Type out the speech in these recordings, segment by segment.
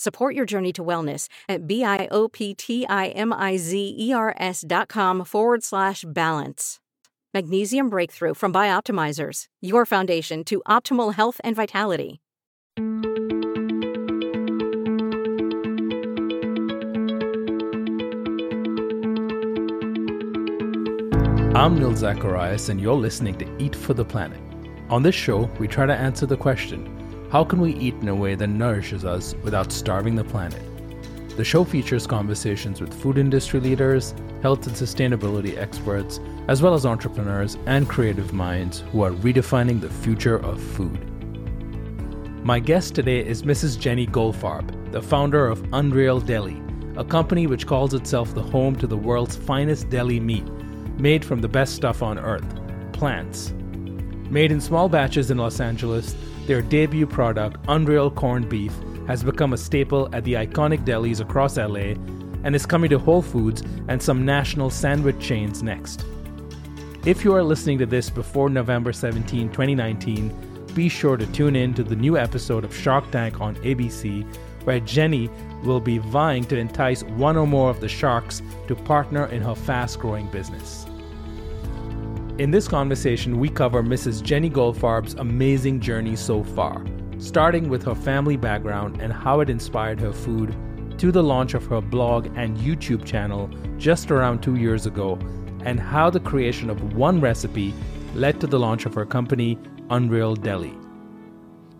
Support your journey to wellness at B-I-O-P-T-I-M-I-Z-E-R-S dot com forward slash balance. Magnesium Breakthrough from Bioptimizers, your foundation to optimal health and vitality. I'm Nil Zacharias, and you're listening to Eat for the Planet. On this show, we try to answer the question how can we eat in a way that nourishes us without starving the planet? The show features conversations with food industry leaders, health and sustainability experts, as well as entrepreneurs and creative minds who are redefining the future of food. My guest today is Mrs. Jenny Goldfarb, the founder of Unreal Deli, a company which calls itself the home to the world's finest deli meat made from the best stuff on earth plants. Made in small batches in Los Angeles, their debut product, Unreal Corned Beef, has become a staple at the iconic delis across LA and is coming to Whole Foods and some national sandwich chains next. If you are listening to this before November 17, 2019, be sure to tune in to the new episode of Shark Tank on ABC, where Jenny will be vying to entice one or more of the sharks to partner in her fast growing business. In this conversation, we cover Mrs. Jenny Goldfarb's amazing journey so far, starting with her family background and how it inspired her food, to the launch of her blog and YouTube channel just around two years ago, and how the creation of one recipe led to the launch of her company, Unreal Deli.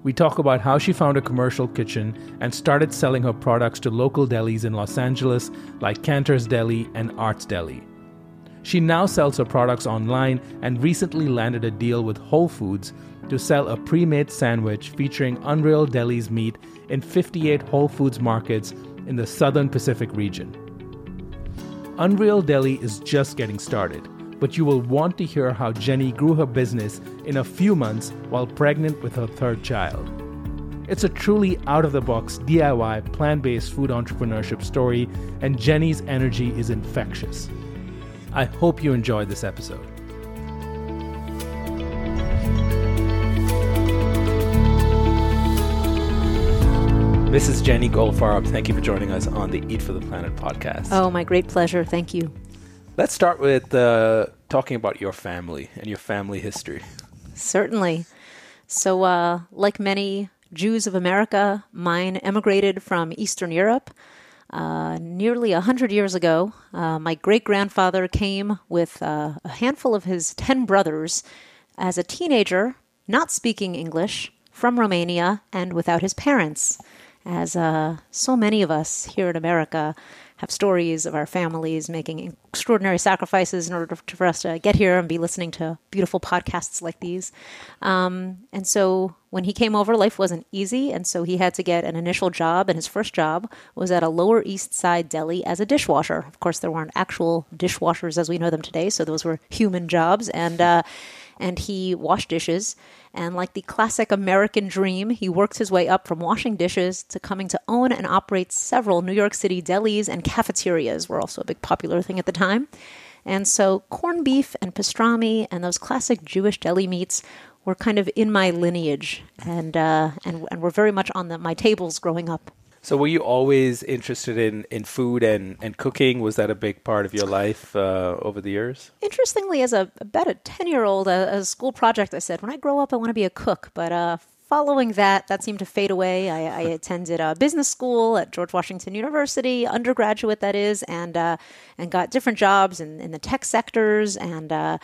We talk about how she found a commercial kitchen and started selling her products to local delis in Los Angeles like Canter's Deli and Art's Deli. She now sells her products online and recently landed a deal with Whole Foods to sell a pre made sandwich featuring Unreal Deli's meat in 58 Whole Foods markets in the southern Pacific region. Unreal Deli is just getting started, but you will want to hear how Jenny grew her business in a few months while pregnant with her third child. It's a truly out of the box DIY plant based food entrepreneurship story, and Jenny's energy is infectious. I hope you enjoyed this episode. Mrs. Jenny Goldfarb, thank you for joining us on the Eat for the Planet podcast. Oh, my great pleasure. Thank you. Let's start with uh, talking about your family and your family history. Certainly. So, uh, like many Jews of America, mine emigrated from Eastern Europe uh, nearly a hundred years ago. Uh, my great grandfather came with uh, a handful of his ten brothers as a teenager, not speaking English, from Romania and without his parents as uh, so many of us here in America have stories of our families making extraordinary sacrifices in order for us to get here and be listening to beautiful podcasts like these. Um, and so when he came over, life wasn't easy. And so he had to get an initial job. And his first job was at a Lower East Side deli as a dishwasher. Of course, there weren't actual dishwashers as we know them today. So those were human jobs. And, uh, and he washed dishes and like the classic American dream, he worked his way up from washing dishes to coming to own and operate several New York City delis and cafeterias were also a big popular thing at the time. And so corned beef and pastrami and those classic Jewish deli meats were kind of in my lineage and uh, and and were very much on the, my tables growing up. So, were you always interested in, in food and, and cooking? Was that a big part of your life uh, over the years? Interestingly, as a about a ten year old, a, a, school project, I said, when I grow up, I want to be a cook. But uh, following that, that seemed to fade away. I, I attended a business school at George Washington University, undergraduate that is, and uh, and got different jobs in, in the tech sectors, and uh,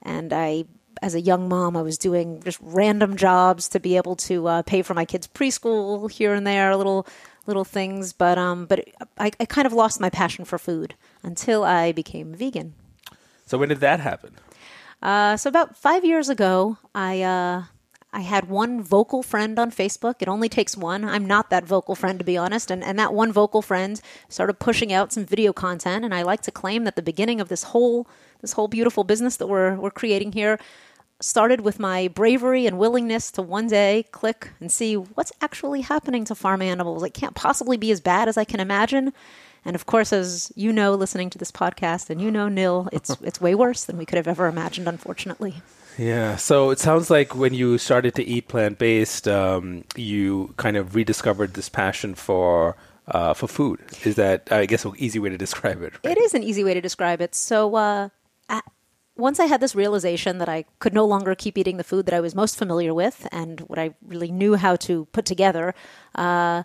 and I as a young mom, I was doing just random jobs to be able to uh, pay for my kids' preschool here and there, a little little things. But um, but I, I kind of lost my passion for food until I became vegan. So when did that happen? Uh, so about five years ago, I uh, I had one vocal friend on Facebook. It only takes one. I'm not that vocal friend to be honest, and and that one vocal friend started pushing out some video content. And I like to claim that the beginning of this whole this whole beautiful business that we're we're creating here started with my bravery and willingness to one day click and see what's actually happening to farm animals. It can't possibly be as bad as I can imagine. And of course, as you know, listening to this podcast, and you know, Nil, it's it's way worse than we could have ever imagined. Unfortunately. Yeah. So it sounds like when you started to eat plant based, um, you kind of rediscovered this passion for uh, for food. Is that I guess an easy way to describe it? Right? It is an easy way to describe it. So. Uh, once I had this realization that I could no longer keep eating the food that I was most familiar with and what I really knew how to put together, uh,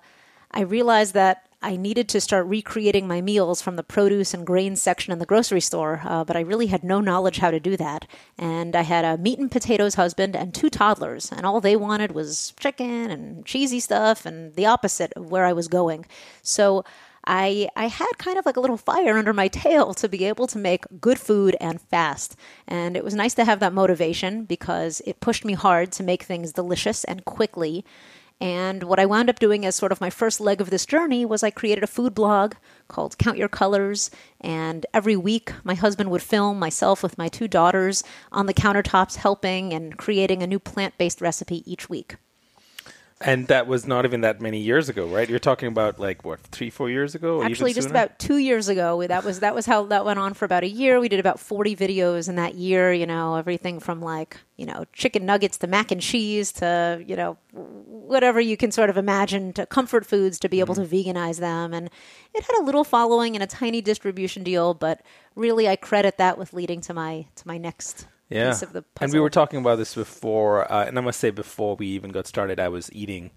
I realized that I needed to start recreating my meals from the produce and grains section in the grocery store, uh, but I really had no knowledge how to do that. And I had a meat and potatoes husband and two toddlers, and all they wanted was chicken and cheesy stuff and the opposite of where I was going. So I, I had kind of like a little fire under my tail to be able to make good food and fast. And it was nice to have that motivation because it pushed me hard to make things delicious and quickly. And what I wound up doing as sort of my first leg of this journey was I created a food blog called Count Your Colors. And every week, my husband would film myself with my two daughters on the countertops helping and creating a new plant based recipe each week. And that was not even that many years ago, right? You're talking about like what three, four years ago? Actually, just about two years ago. That was that was how that went on for about a year. We did about 40 videos in that year. You know, everything from like you know chicken nuggets to mac and cheese to you know whatever you can sort of imagine to comfort foods to be able mm-hmm. to veganize them. And it had a little following and a tiny distribution deal, but really, I credit that with leading to my to my next yeah. And we were talking about this before, uh, and I must say, before we even got started, I was eating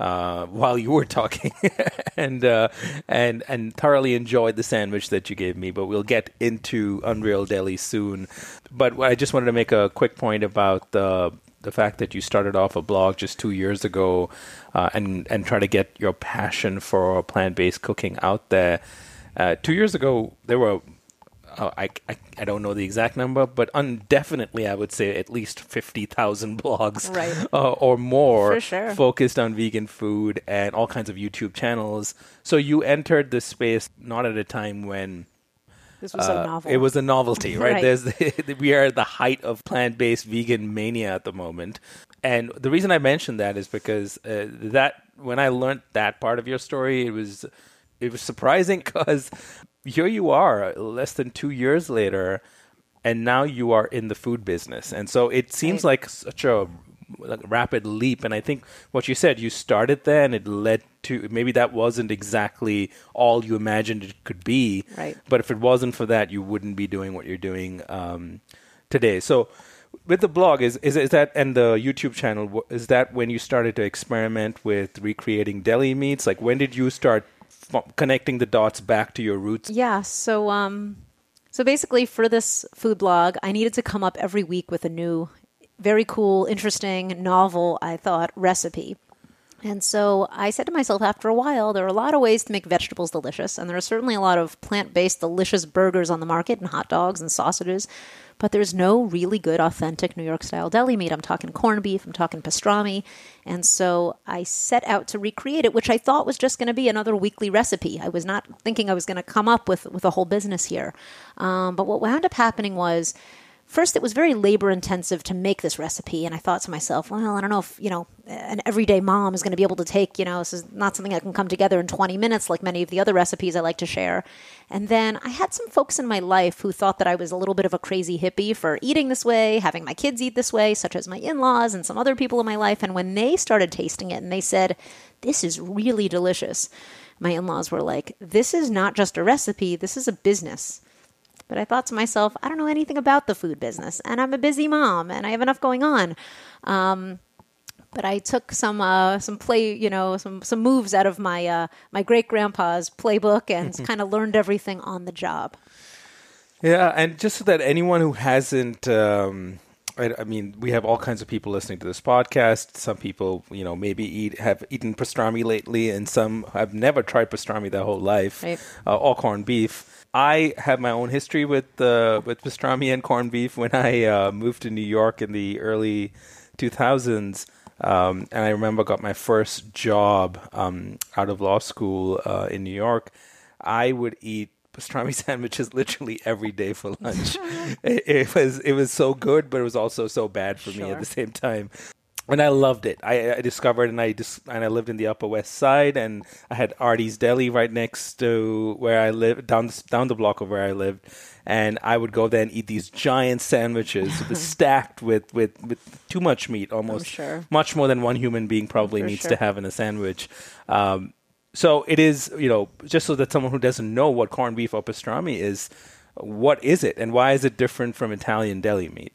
uh, while you were talking, and uh, and and thoroughly enjoyed the sandwich that you gave me. But we'll get into Unreal Deli soon. But I just wanted to make a quick point about the the fact that you started off a blog just two years ago, uh, and and try to get your passion for plant based cooking out there. Uh, two years ago, there were uh, I, I, I don't know the exact number, but indefinitely I would say at least fifty thousand blogs right. uh, or more sure. focused on vegan food and all kinds of YouTube channels. So you entered this space not at a time when this was uh, a novel. It was a novelty, right? right. There's we are at the height of plant-based vegan mania at the moment, and the reason I mentioned that is because uh, that when I learned that part of your story, it was it was surprising because here you are, less than two years later, and now you are in the food business. And so it seems right. like such a like, rapid leap. And I think what you said, you started there and it led to maybe that wasn't exactly all you imagined it could be. Right. But if it wasn't for that, you wouldn't be doing what you're doing um, today. So with the blog is, is is that and the YouTube channel is that when you started to experiment with recreating deli meats like when did you start connecting the dots back to your roots? Yeah. So, um, so basically, for this food blog, I needed to come up every week with a new, very cool, interesting, novel, I thought, recipe. And so I said to myself after a while, there are a lot of ways to make vegetables delicious, and there are certainly a lot of plant based delicious burgers on the market and hot dogs and sausages but there's no really good, authentic New York style deli meat. I'm talking corned beef, I'm talking pastrami. And so I set out to recreate it, which I thought was just going to be another weekly recipe. I was not thinking I was going to come up with, with a whole business here. Um, but what wound up happening was, first it was very labor intensive to make this recipe and i thought to myself well i don't know if you know an everyday mom is going to be able to take you know this is not something that can come together in 20 minutes like many of the other recipes i like to share. And then i had some folks in my life who thought that i was a little bit of a crazy hippie for eating this way having my kids eat this way such as my in-laws and some other people in my life and when they started tasting it and they said this is really delicious my in-laws were like this is not just a recipe this is a business but I thought to myself, I don't know anything about the food business, and I'm a busy mom, and I have enough going on. Um, but I took some uh, some play, you know, some some moves out of my uh, my great grandpa's playbook and kind of learned everything on the job. Yeah, and just so that anyone who hasn't um, I, I mean, we have all kinds of people listening to this podcast. Some people, you know, maybe eat have eaten pastrami lately, and some have never tried pastrami their whole life, Right. uh, or corned beef. I have my own history with uh, with pastrami and corned beef. When I uh, moved to New York in the early 2000s, um, and I remember got my first job um, out of law school uh, in New York, I would eat pastrami sandwiches literally every day for lunch. it, it was it was so good, but it was also so bad for me at the same time. And I loved it. I, I discovered, and I dis- and I lived in the Upper West Side, and I had Artie's Deli right next to where I lived, down the, down the block of where I lived, and I would go there and eat these giant sandwiches, stacked with, with, with too much meat, almost sure. much more than one human being probably For needs sure. to have in a sandwich. Um, so it is, you know, just so that someone who doesn't know what corned beef or pastrami is, what is it, and why is it different from Italian deli meat?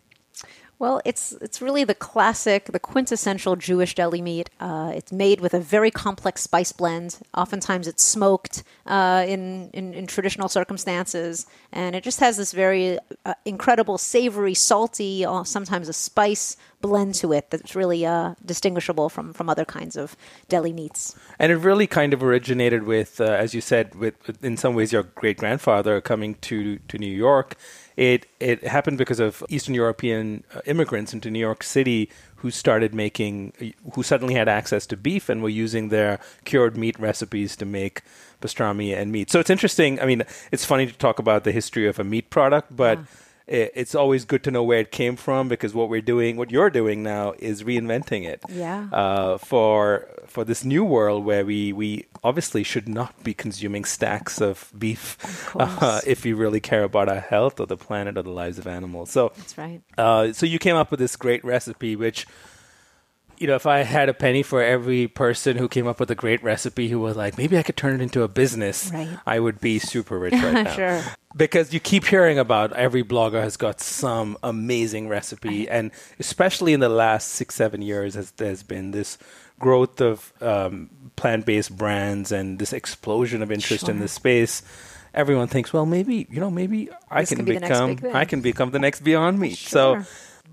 Well, it's it's really the classic, the quintessential Jewish deli meat. Uh, it's made with a very complex spice blend. Oftentimes, it's smoked uh, in, in in traditional circumstances, and it just has this very uh, incredible, savory, salty, uh, sometimes a spice blend to it that's really uh, distinguishable from from other kinds of deli meats. And it really kind of originated with, uh, as you said, with, with in some ways your great grandfather coming to to New York. It it happened because of Eastern European uh, immigrants into New York City who started making, who suddenly had access to beef and were using their cured meat recipes to make pastrami and meat. So it's interesting. I mean, it's funny to talk about the history of a meat product, but. It's always good to know where it came from because what we're doing, what you're doing now, is reinventing it Yeah. uh, for for this new world where we we obviously should not be consuming stacks of beef uh, if we really care about our health or the planet or the lives of animals. So That's right. uh, so you came up with this great recipe, which, you know, if I had a penny for every person who came up with a great recipe who was like, maybe I could turn it into a business, Right. I would be super rich right now. Sure. Because you keep hearing about every blogger has got some amazing recipe, and especially in the last six, seven years, has there's been this growth of um, plant-based brands and this explosion of interest in this space. Everyone thinks, well, maybe you know, maybe I can can be become. I can become the next Beyond Meat. So,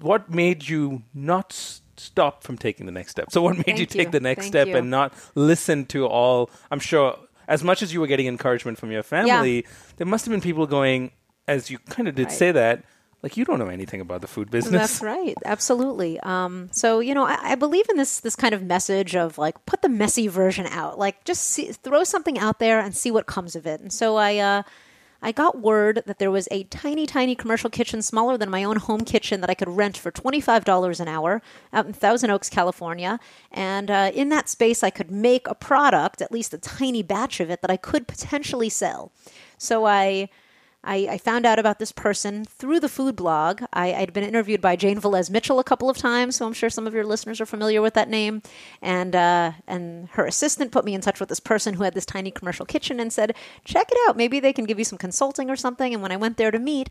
what made you not stop from taking the next step? So, what made you take you. the next Thank step you. and not listen to all? I'm sure, as much as you were getting encouragement from your family, there must have been people going, as you kind of did Right. say that, like you don't know anything about the food business. That's right. Absolutely. Um, so you know, I, I believe in this this kind of message of like put the messy version out. Like just see, throw something out there and see what comes of it. And so I. Uh, I got word that there was a tiny, tiny commercial kitchen smaller than my own home kitchen that I could rent for $25 an hour out in Thousand Oaks, California. And uh, in that space, I could make a product, at least a tiny batch of it, that I could potentially sell. So I I, I found out about this person through the food blog. I, I'd been interviewed by Jane Velez Mitchell a couple of times, so I'm sure some of your listeners are familiar with that name. And uh, and her assistant put me in touch with this person who had this tiny commercial kitchen and said, "Check it out. Maybe they can give you some consulting or something." And when I went there to meet,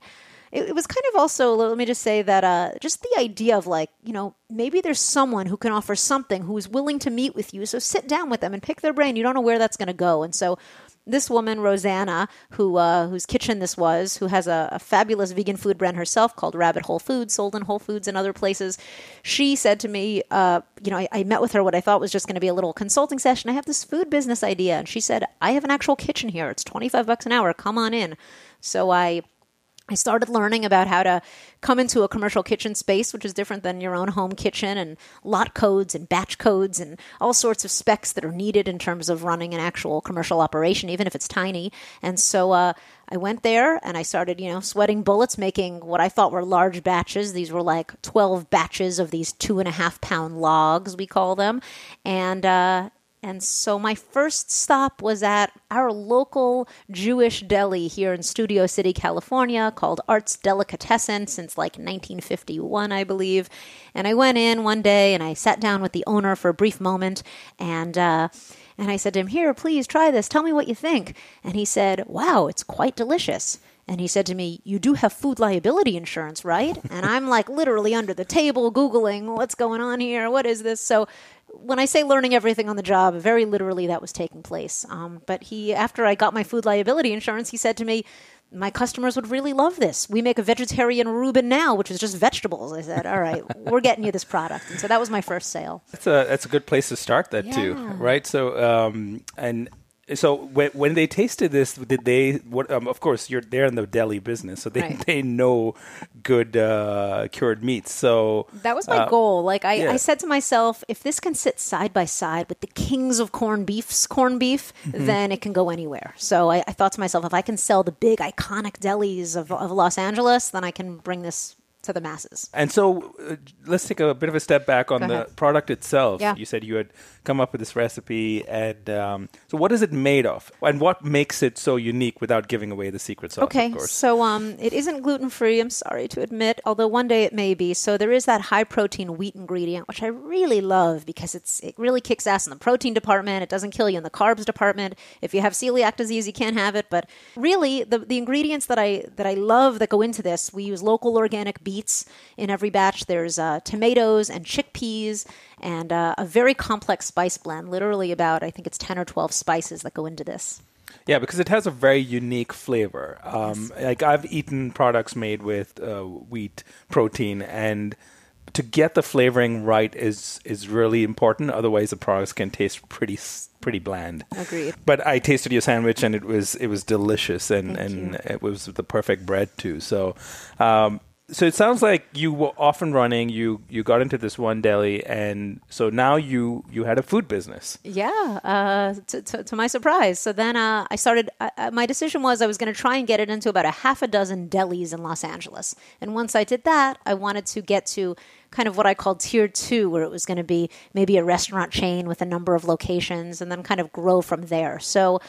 it, it was kind of also let me just say that uh, just the idea of like you know maybe there's someone who can offer something who is willing to meet with you. So sit down with them and pick their brain. You don't know where that's going to go, and so this woman Rosanna, who uh, whose kitchen this was, who has a, a fabulous vegan food brand herself called Rabbit Whole Foods, sold in Whole Foods and other places. She said to me, uh, you know, I, I met with her what I thought was just going to be a little consulting session. I have this food business idea, and she said, I have an actual kitchen here. It's twenty five bucks an hour. Come on in. So I I started learning about how to come into a commercial kitchen space, which is different than your own home kitchen, and lot codes and batch codes and all sorts of specs that are needed in terms of running an actual commercial operation, even if it's tiny. And so uh, I went there and I started, you know, sweating bullets, making what I thought were large batches. These were like 12 batches of these two and a half pound logs, we call them. And, uh, and so my first stop was at our local Jewish deli here in Studio City, California, called Art's Delicatessen since like 1951, I believe. And I went in one day and I sat down with the owner for a brief moment and, uh, and I said to him, Here, please try this. Tell me what you think. And he said, Wow, it's quite delicious. And he said to me, You do have food liability insurance, right? And I'm like literally under the table Googling what's going on here. What is this? So when I say learning everything on the job, very literally that was taking place. Um, but he, after I got my food liability insurance, he said to me, my customers would really love this. We make a vegetarian Reuben now, which is just vegetables. I said, all right, we're getting you this product. And so that was my first sale. That's a that's a good place to start that too, right? So um, and so when, when they tasted this, did they? What? Um, of course, you're they're in the deli business, so they Right. they know good uh, cured meats. So That was my uh, goal. Like I, yeah. I said to myself, if this can sit side by side with the kings of corned beef's corned beef, Mm-hmm. then it can go anywhere. So I, I thought to myself, if I can sell the big iconic delis of, of Los Angeles, then I can bring this to the masses. And so uh, let's take a bit of a step back on Go the ahead. product itself. Yeah. You said you had come up with this recipe, and um, so what is it made of, and what makes it so unique without giving away the secret sauce? Okay, of course. so um, it isn't gluten free. I'm sorry to admit, although one day it may be. So there is that high protein wheat ingredient, which I really love because it's it really kicks ass in the protein department. It doesn't kill you in the carbs department. If you have celiac disease, you can't have it. But really, the the ingredients that I that I love that go into this, we use local organic beets in every batch. There's uh, tomatoes and chickpeas and uh, a very complex spice blend. Literally about I think it's ten or twelve spices that go into this. Yeah, because it has a very unique flavor. Um, Like I've eaten products made with uh, wheat protein, and to get the flavoring right is is really important. Otherwise, the products can taste pretty pretty bland. Agreed. But I tasted your sandwich, and it was it was delicious, and Thank and you. it was the perfect bread too. So. Um, so it sounds like you were off and running. You you got into this one deli, and so now you you had a food business. Yeah, uh, to, to, to my surprise. So then uh, I started. Uh, uh, my decision was I was going to try and get it into about a half a dozen delis in Los Angeles. And once I did that, I wanted to get to kind of what I called tier two, where it was going to be maybe a restaurant chain with a number of locations, and then kind of grow from there. So.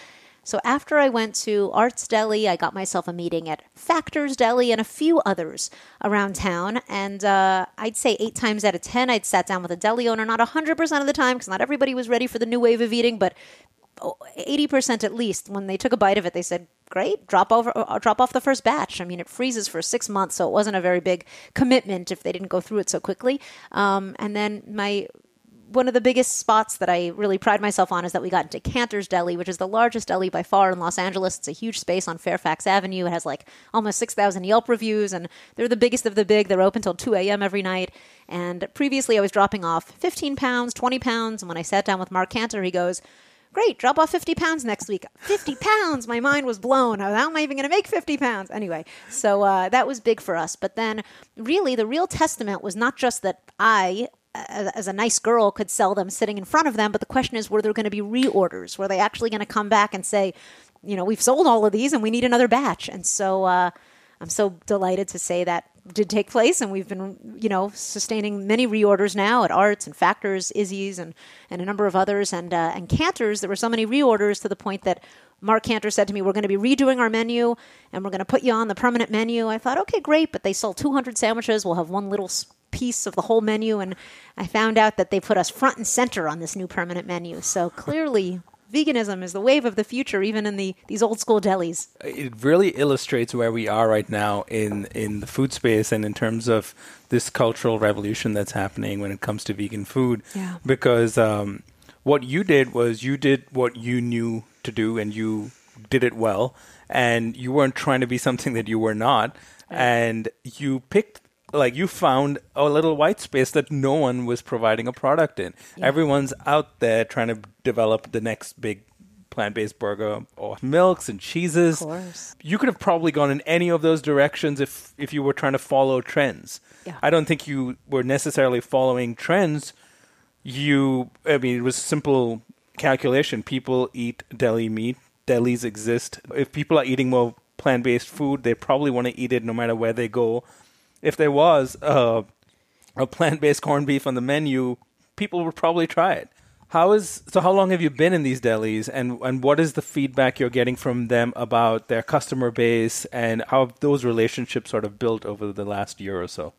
So after I went to Art's Deli, I got myself a meeting at Factor's Deli and a few others around town. And uh, I'd say eight times out of ten, I'd sat down with a deli owner, not 100% of the time, because not everybody was ready for the new wave of eating, but oh, 80% at least. When they took a bite of it, they said, great, drop, over, uh, drop off the first batch. I mean, it freezes for six months, so it wasn't a very big commitment if they didn't go through it so quickly. Um, and then my one of the biggest spots that I really pride myself on is that we got into Canter's Deli, which is the largest deli by far in Los Angeles. It's a huge space on Fairfax Avenue. It has like almost 6,000 Yelp reviews, and they're the biggest of the big. They're open till 2 a.m. every night. And previously, I was dropping off 15 pounds, 20 pounds. And when I sat down with Marc Canter, he goes, Great, drop off 50 pounds next week. 50 pounds! My mind was blown. How am I even going to make 50 pounds? Anyway, so uh, that was big for us. But then, really, the real testament was not just that I, as a nice girl, could sell them sitting in front of them, but the question is, were there going to be reorders? Were they actually going to come back and say, you know, we've sold all of these and we need another batch? And so uh, I'm so delighted to say that did take place, and we've been, you know, sustaining many reorders now at Art's and Factor's, Izzy's, and and a number of others, and uh, and Canter's. There were so many reorders to the point that Marc Canter said to me, "We're going to be redoing our menu, and we're going to put you on the permanent menu." I thought, "Okay, great," but they sold 200 sandwiches. We'll have one little piece of the whole menu, and I found out that they put us front and center on this new permanent menu. So clearly. Veganism is the wave of the future, even in the these old school delis. it really illustrates where we are right now in in the food space and in terms of this cultural revolution that's happening when it comes to vegan food. Yeah. Because um, what you did was you did what you knew to do and you did it well, and you weren't trying to be something that you were not, and you picked. Like you found a little white space that no one was providing a product in. Everyone's out there trying to develop the next big plant-based burger or milks and cheeses. Of course. You could have probably gone in any of those directions if if you were trying to follow trends. Yeah. I don't think you were necessarily following trends. You, I mean, it was simple calculation. People eat deli meat. Delis exist. If people are eating more plant-based food, they probably want to eat it no matter where they go. If there was uh, a plant-based corned beef on the menu, people would probably try it. How is so? How long have you been in these delis, and and what is the feedback you're getting from them about their customer base, and how those relationships sort of built over the last year or so?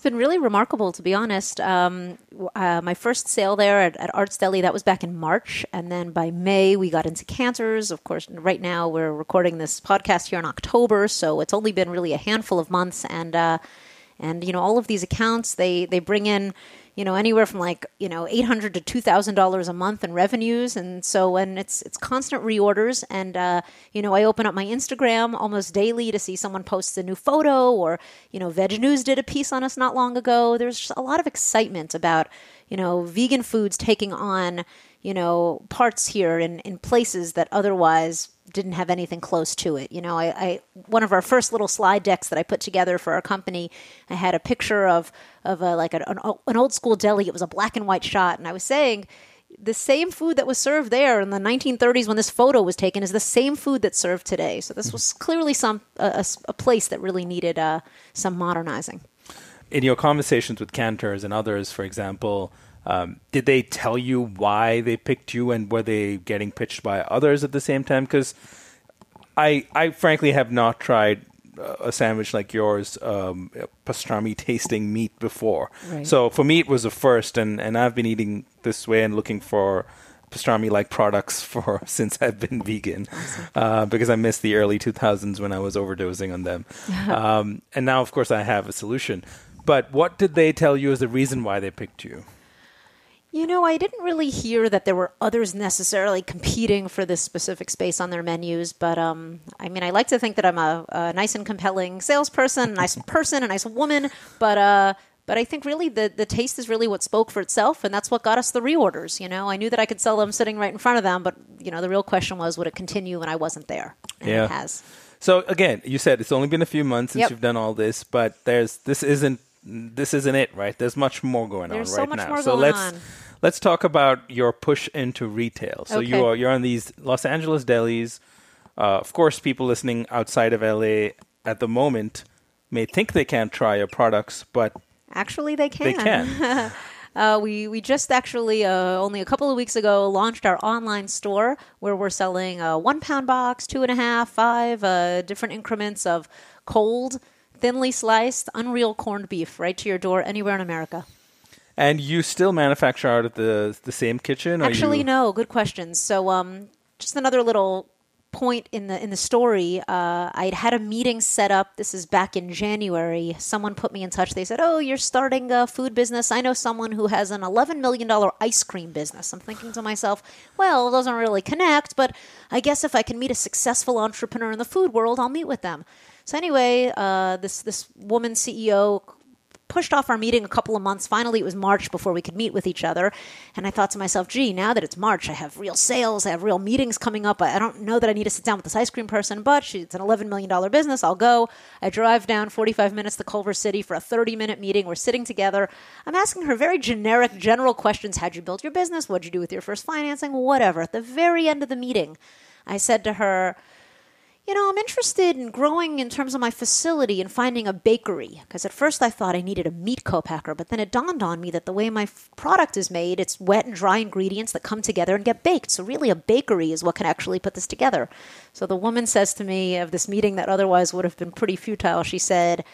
It's been really remarkable, to be honest. Um, uh, my first sale there at, at Arts Deli, that was back in March. And then by May, we got into Canter's. Of course, right now we're recording this podcast here in October. So it's only been really a handful of months. And, uh, and you know, all of these accounts, they, they bring in, you know anywhere from like you know eight hundred to two thousand dollars a month in revenues, and so when it's it's constant reorders, and uh, you know I open up my Instagram almost daily to see someone posts a new photo, or you know VegNews did a piece on us not long ago. There's a lot of excitement about you know vegan foods taking on you know parts here in in places that otherwise didn't have anything close to it. You know, I, I, one of our first little slide decks that I put together for our company, I had a picture of of a, like an, an old school deli. It was a black and white shot, and I was saying the same food that was served there in the 1930s when this photo was taken is the same food that's served today. So this was clearly some a, a place that really needed uh, some modernizing. In your conversations with Canter's and others, for example, um, did they tell you why they picked you, and were they getting pitched by others at the same time? Because I, I frankly have not tried a sandwich like yours, um, pastrami tasting meat before. Right. So for me, it was a first, and, and I've been eating this way and looking for pastrami like products for since I've been vegan uh, because I missed the early 2000s when I was overdosing on them. um, and now, of course, I have a solution. But what did they tell you as the reason why they picked you? You know, I didn't really hear that there were others necessarily competing for this specific space on their menus, but um, I mean, I like to think that I'm a, a nice and compelling salesperson, a nice person, a nice woman, but uh, but I think really the the taste is really what spoke for itself, and that's what got us the reorders. You know, I knew that I could sell them sitting right in front of them, but you know, the real question was, would it continue when I wasn't there? And yeah. it has. So again, you said it's only been a few months since yep. you've done all this, but there's this isn't this isn't it, right? There's much more going There's on right so now. More so let's on. let's talk about your push into retail. So okay. you are you're on these Los Angeles delis. Uh, of course, people listening outside of LA at the moment may think they can't try your products, but actually they can. They can. Uh, we we just actually uh, only a couple of weeks ago launched our online store where we're selling a one pound box, two and a half, five uh, different increments of cold thinly sliced, unreal corned beef right to your door anywhere in America. And you still manufacture out of the the same kitchen? Actually, you... no. Good question. So, um, just another little point in the in the story. Uh, I'd had a meeting set up. This is back in January. Someone put me in touch. They said, "Oh, you're starting a food business. I know someone who has an 11 million dollar ice cream business." I'm thinking to myself, "Well, it doesn't really connect, but I guess if I can meet a successful entrepreneur in the food world, I'll meet with them." So anyway, uh, this this woman CEO pushed off our meeting a couple of months. Finally, it was March before we could meet with each other. And I thought to myself, gee, now that it's March, I have real sales, I have real meetings coming up. I don't know that I need to sit down with this ice cream person, but she, it's an $11 million business. I'll go. I drive down 45 minutes to Culver City for a 30 minute meeting. We're sitting together. I'm asking her very generic, general questions. How'd you build your business? What'd you do with your first financing? Whatever. At the very end of the meeting, I said to her, you know, I'm interested in growing in terms of my facility and finding a bakery. Because at first I thought I needed a meat co-packer, but then it dawned on me that the way my f- product is made, it's wet and dry ingredients that come together and get baked. So really, a bakery is what can actually put this together. So the woman says to me of this meeting that otherwise would have been pretty futile, she said,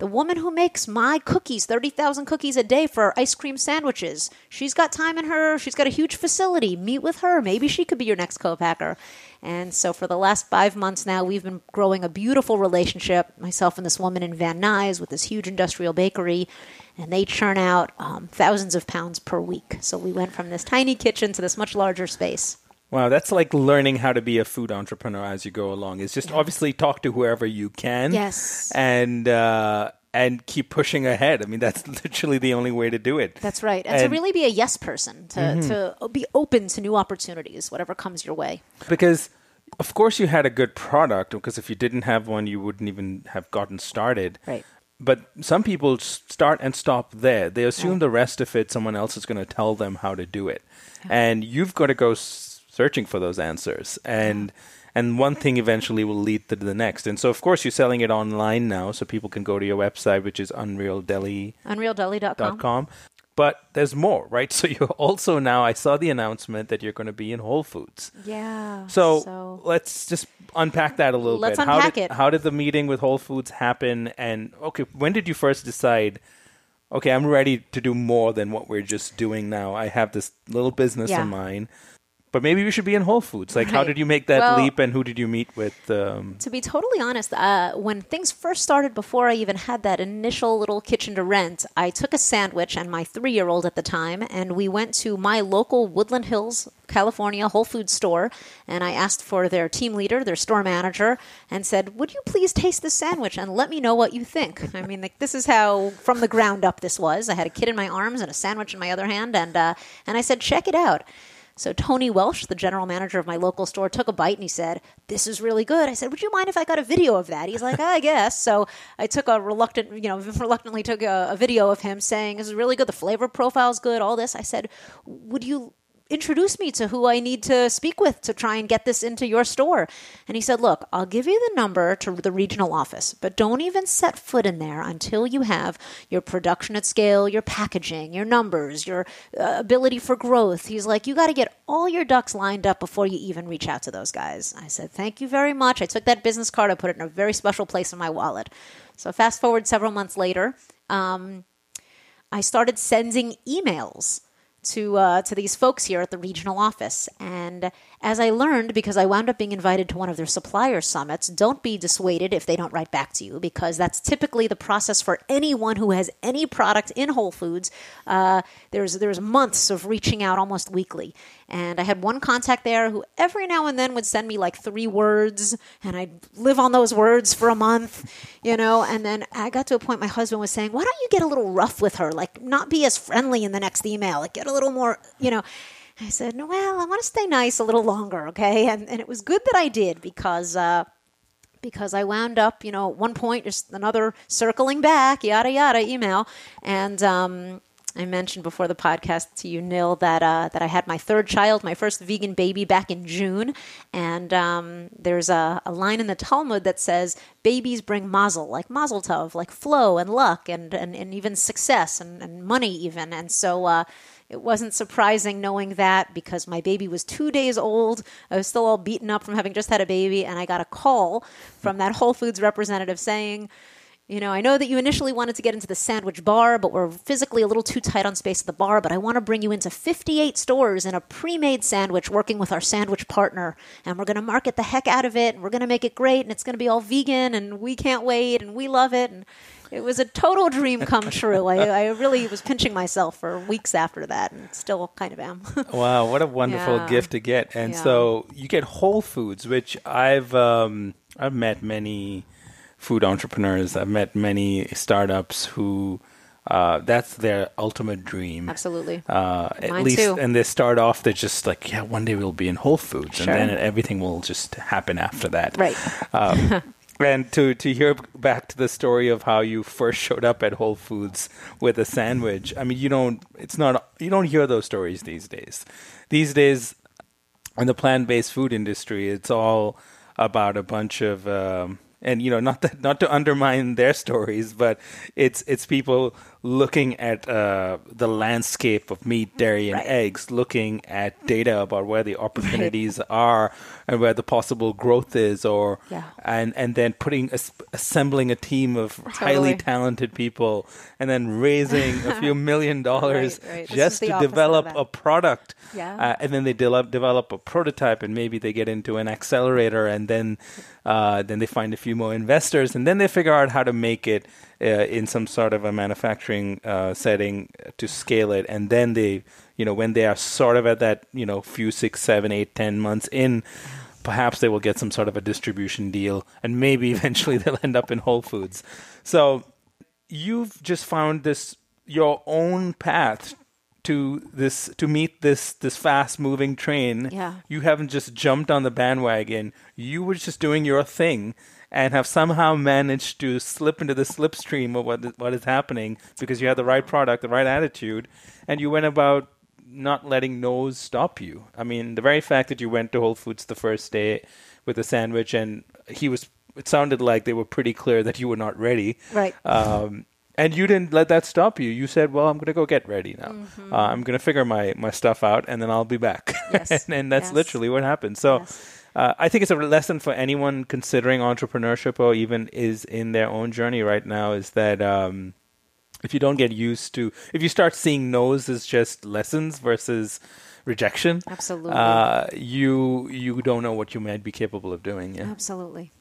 the woman who makes my cookies, 30,000 cookies a day for ice cream sandwiches. She's got time in her, she's got a huge facility. Meet with her. Maybe she could be your next co-packer. And so for the last five months now, we've been growing a beautiful relationship, myself and this woman in Van Nuys with this huge industrial bakery. And they churn out um, thousands of pounds per week. So we went from this tiny kitchen to this much larger space. Wow, that's like learning how to be a food entrepreneur as you go along. It's just yeah. obviously talk to whoever you can. Yes. And uh, and keep pushing ahead. I mean, that's literally the only way to do it. That's right. And, and to really be a yes person, to, mm-hmm. to be open to new opportunities, whatever comes your way. Because of course you had a good product because if you didn't have one you wouldn't even have gotten started. Right. But some people start and stop there. They assume right. the rest of it someone else is going to tell them how to do it. Yeah. And you've got to go searching for those answers. And and one thing eventually will lead to the next. And so, of course, you're selling it online now, so people can go to your website, which is unrealdeli. Unrealdeli.com. But there's more, right? So you're also now. I saw the announcement that you're going to be in Whole Foods. Yeah. So, so. let's just unpack that a little let's bit. Unpack how did, it. How did the meeting with Whole Foods happen? And okay, when did you first decide? Okay, I'm ready to do more than what we're just doing now. I have this little business yeah. of mine but maybe we should be in Whole Foods. Like, how did you make that Well- leap, and who did you meet with? Um, To be totally honest, uh, when things first started, before I even had that initial little kitchen to rent, I took a sandwich and my three year old at the time, and we went to my local Woodland Hills, California Whole Foods store, and I asked for their team leader, their store manager, and said, Would you please taste this sandwich and let me know what you think? I mean, like, this is how from the ground up this was. I had a kid in my arms and a sandwich in my other hand, and, uh, and I said, Check it out. So Tony Welsh, the general manager of my local store, took a bite and he said, "This is really good." I said, "Would you mind if I got a video of that?" He's like, "I guess." So I took a reluctant, you know, reluctantly took a, a video of him saying, "This is really good. The flavor profile's good. All this." I said, "Would you?" Introduce me to who I need to speak with to try and get this into your store. And he said, Look, I'll give you the number to the regional office, but don't even set foot in there until you have your production at scale, your packaging, your numbers, your uh, ability for growth. He's like, You got to get all your ducks lined up before you even reach out to those guys. I said, Thank you very much. I took that business card, I put it in a very special place in my wallet. So, fast forward several months later, um, I started sending emails to uh, to these folks here at the regional office. And as I learned, because I wound up being invited to one of their supplier summits, don't be dissuaded if they don't write back to you, because that's typically the process for anyone who has any product in Whole Foods. Uh, there's there's months of reaching out almost weekly. And I had one contact there who every now and then would send me like three words, and I'd live on those words for a month, you know. And then I got to a point my husband was saying, Why don't you get a little rough with her? Like, not be as friendly in the next email, like, get a little more, you know. I said, no, Well, I want to stay nice a little longer, okay? And, and it was good that I did because. Uh, because I wound up, you know, at one point, just another circling back, yada yada email, and um, I mentioned before the podcast to you, Nil, that uh, that I had my third child, my first vegan baby, back in June, and um, there's a, a line in the Talmud that says babies bring mazel, like mazel tov, like flow and luck, and and, and even success and, and money, even, and so. Uh, it wasn't surprising knowing that because my baby was two days old. I was still all beaten up from having just had a baby, and I got a call from that Whole Foods representative saying, you know, I know that you initially wanted to get into the sandwich bar, but we're physically a little too tight on space at the bar. But I want to bring you into 58 stores in a pre made sandwich working with our sandwich partner. And we're going to market the heck out of it. And we're going to make it great. And it's going to be all vegan. And we can't wait. And we love it. And it was a total dream come true. I, I really was pinching myself for weeks after that and still kind of am. Wow, what a wonderful Yeah. gift to get! And Yeah. so you get Whole Foods, which I've um, I've met many food entrepreneurs. I've met many startups who uh, that's their ultimate dream. Absolutely. Uh, at Mine least, too. and they start off. They're just like, yeah, one day we'll be in Whole Foods, Sure. and then everything will just happen after that. Right. Um, and to to hear back to the story of how you first showed up at Whole Foods with a sandwich. I mean, you don't. It's not. You don't hear those stories these days. These days, in the plant-based food industry, it's all about a bunch of. Um, and you know, not that, not to undermine their stories, but it's it's people looking at uh, the landscape of meat, dairy, and Right. eggs, looking at data about where the opportunities are and where the possible growth is, or Yeah. and and then putting as- assembling a team of highly talented people, and then raising a few million dollars Right, right. Just to develop a product. Yeah. Uh, and then they develop develop a prototype, and maybe they get into an accelerator, and then uh, then they find a few more investors, and then they figure out how to make it uh, in some sort of a manufacturing uh, setting to scale it, and then they, you know, when they are sort of at that, you know, few six, seven, eight, ten months in. Perhaps they will get some sort of a distribution deal, and maybe eventually they'll end up in Whole Foods. So, you've just found this your own path to this to meet this this fast moving train. Yeah. You haven't just jumped on the bandwagon. You were just doing your thing and have somehow managed to slip into the slipstream of what what is happening because you had the right product, the right attitude, and you went about not letting no's stop you. I mean, the very fact that you went to Whole Foods the first day with a sandwich and he was it sounded like they were pretty clear that you were not ready. Right. Um, and you didn't let that stop you. You said, "Well, I'm going to go get ready now. Mm-hmm. Uh, I'm going to figure my, my stuff out, and then I'll be back." Yes. and, and that's Yes. literally what happened. So, Yes. uh, I think it's a lesson for anyone considering entrepreneurship or even is in their own journey right now. Is that um, if you don't get used to, if you start seeing no's as just lessons versus rejection, Absolutely. uh, you you don't know what you might be capable of doing. Yeah. Absolutely.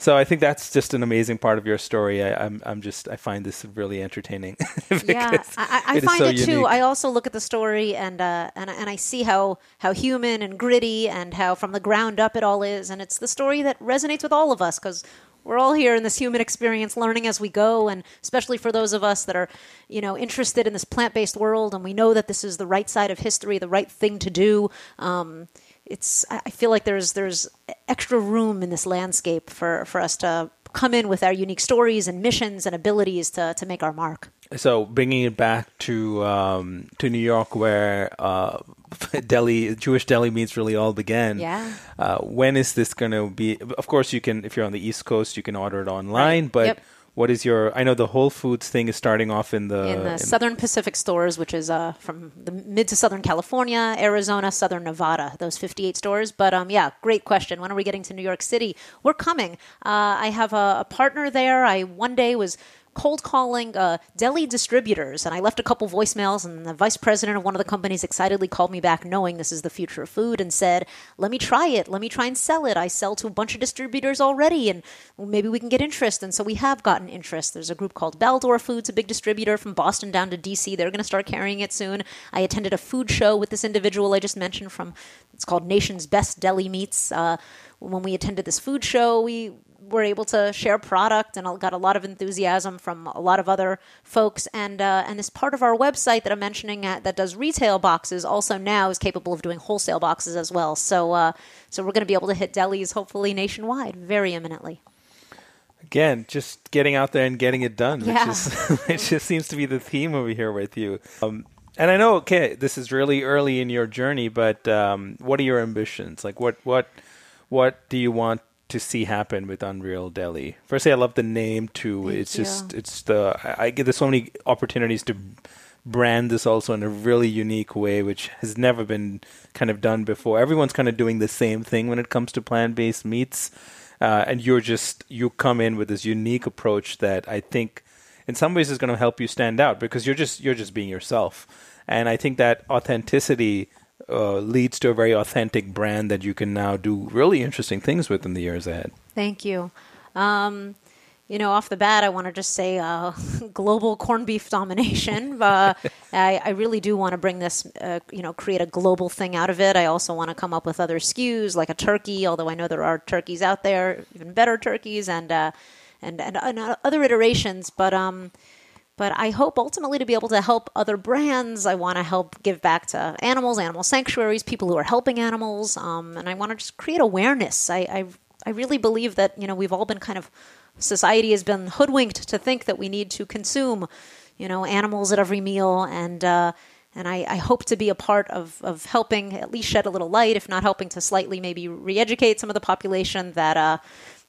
So I think that's just an amazing part of your story. I, I'm I'm just I find this really entertaining. yeah, I, I it find so it too. I also look at the story and uh, and and I see how how human and gritty and how from the ground up it all is, and it's the story that resonates with all of us because we're all here in this human experience, learning as we go, and especially for those of us that are, you know, interested in this plant-based world, and we know that this is the right side of history, the right thing to do. Um, it's I feel like there's there's extra room in this landscape for for us to come in with our unique stories and missions and abilities to to make our mark. So bringing it back to um, to New York, where uh, deli Jewish deli meats really all began. Yeah. Uh, when is this going to be? Of course, you can if you're on the East Coast, you can order it online. Right. But Yep. What is your? I know the Whole Foods thing is starting off in the in the in- Southern Pacific stores, which is uh, from the mid to Southern California, Arizona, Southern Nevada, those 58 stores. But um, yeah, great question. When are we getting to New York City? We're coming. Uh, I have a, a partner there. I one day was cold calling uh, deli distributors, and I left a couple voicemails, and the vice president of one of the companies excitedly called me back, knowing this is the future of food, and said, "Let me try it. Let me try and sell it. I sell to a bunch of distributors already, and maybe we can get interest." And so we have gotten interest. There's a group called Baldor Foods, a big distributor from Boston down to DC. They're going to start carrying it soon. I attended a food show with this individual I just mentioned from. It's called Nation's Best Deli Meats. Uh, when we attended this food show, we were able to share product and got a lot of enthusiasm from a lot of other folks. And uh, and this part of our website that I'm mentioning at, that does retail boxes also now is capable of doing wholesale boxes as well. So uh, so we're going to be able to hit delis hopefully nationwide very imminently. again just getting out there and getting it done, Yeah. which is which just seems to be the theme over here with you. Um, and I know, okay, this is really early in your journey, but um, what are your ambitions? Like, what what what do you want to see happen with Unreal Deli? Firstly, I love the name too. Thank it's you. just it's the I, I get there's so many opportunities to brand this also in a really unique way, which has never been kind of done before. Everyone's kind of doing the same thing when it comes to plant based meats, uh, and you're just you come in with this unique approach that I think in some ways is going to help you stand out because you're just you're just being yourself, and I think that authenticity. Uh, leads to a very authentic brand that you can now do really interesting things with in the years ahead. Thank you. Um, you know, off the bat, I want to just say uh, global corned beef domination. Uh, I, I really do want to bring this, uh, you know, create a global thing out of it. I also want to come up with other SKUs like a turkey, although I know there are turkeys out there, even better turkeys, and uh, and, and and other iterations. But um, but I hope ultimately to be able to help other brands. I want to help give back to animals, animal sanctuaries, people who are helping animals, um, and I want to just create awareness. I, I I really believe that you know we've all been kind of society has been hoodwinked to think that we need to consume you know animals at every meal and. Uh, and I, I hope to be a part of, of helping at least shed a little light, if not helping to slightly maybe re-educate some of the population that uh,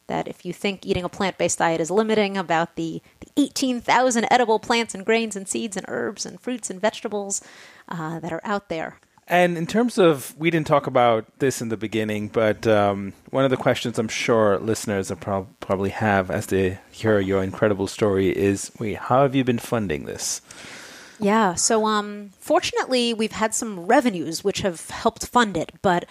that if you think eating a plant based diet is limiting, about the 18,000 edible plants and grains and seeds and herbs and fruits and vegetables uh, that are out there. And in terms of, we didn't talk about this in the beginning, but um, one of the questions I'm sure listeners are prob- probably have as they hear your incredible story is, wait, how have you been funding this? Yeah. So, um, fortunately, we've had some revenues which have helped fund it, but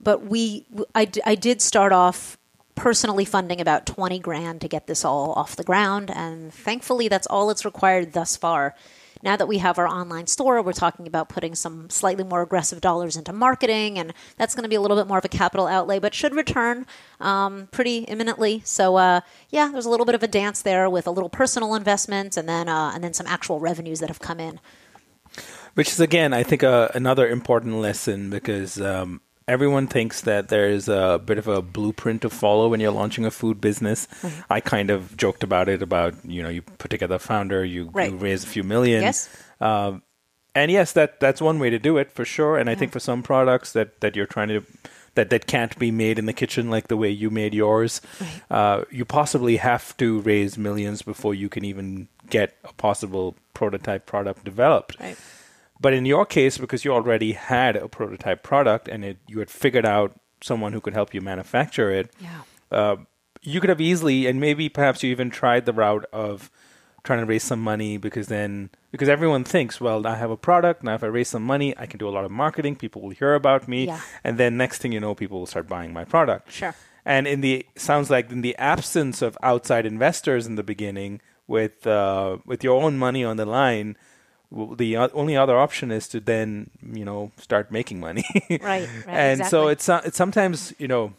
but we I, d- I did start off personally funding about 20 grand to get this all off the ground and thankfully that's all it's required thus far. Now that we have our online store we're talking about putting some slightly more aggressive dollars into marketing and that's going to be a little bit more of a capital outlay but should return um, pretty imminently. So uh, yeah there's a little bit of a dance there with a little personal investment and then uh, and then some actual revenues that have come in. Which is, again, I think uh, another important lesson because um, everyone thinks that there's a bit of a blueprint to follow when you're launching a food business. I kind of joked about it about, you know, you put together a founder, you, Right. you raise a few million. Yes. Um, and yes, that that's one way to do it for sure. And I think for some products that, that you're trying to that, that can't be made in the kitchen like the way you made yours, uh, you possibly have to raise millions before you can even get a possible prototype product developed. Right. But in your case, because you already had a prototype product and it, you had figured out someone who could help you manufacture it, yeah uh, you could have easily, and maybe perhaps you even tried the route of trying to raise some money because then because everyone thinks, well, I have a product now. If I raise some money, I can do a lot of marketing. People will hear about me, Yeah. and then next thing you know, people will start buying my product. Sure. And in the sounds like in the absence of outside investors in the beginning, with uh, with your own money on the line, the only other option is to then you know start making money. Right, right, and so it's it's sometimes you know.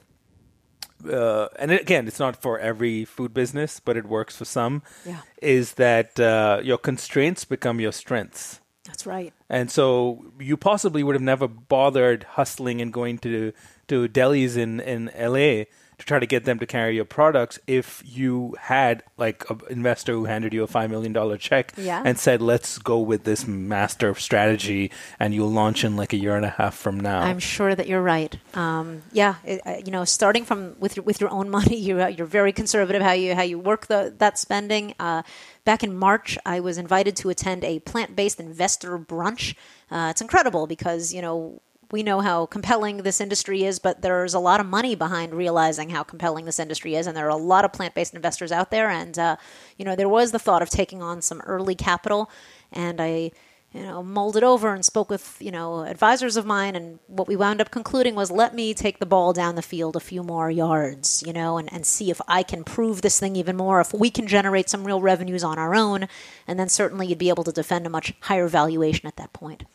Uh, and again, it's not for every food business, but it works for some. Yeah. Is that uh, your constraints become your strengths? That's right. And so you possibly would have never bothered hustling and going to to delis in in LA to try to get them to carry your products if you had like an investor who handed you a five million dollar check Yeah. and said, "Let's go with this master strategy, and you'll launch in like a year and a half from now." I'm sure that you're right. Um, yeah, it, uh, you know, starting from with your, with your own money, you uh, you're very conservative how you how you work the that spending. Uh, back in March, I was invited to attend a plant based investor brunch. Uh, it's incredible because you know. We know how compelling this industry is, but there's a lot of money behind realizing how compelling this industry is, and there are a lot of plant-based investors out there. And uh, you know, there was the thought of taking on some early capital, and I you know, mulled it over and spoke with, you know, advisors of mine. And what we wound up concluding was let me take the ball down the field a few more yards, you know, and, and see if I can prove this thing even more, if we can generate some real revenues on our own. And then certainly you'd be able to defend a much higher valuation at that point.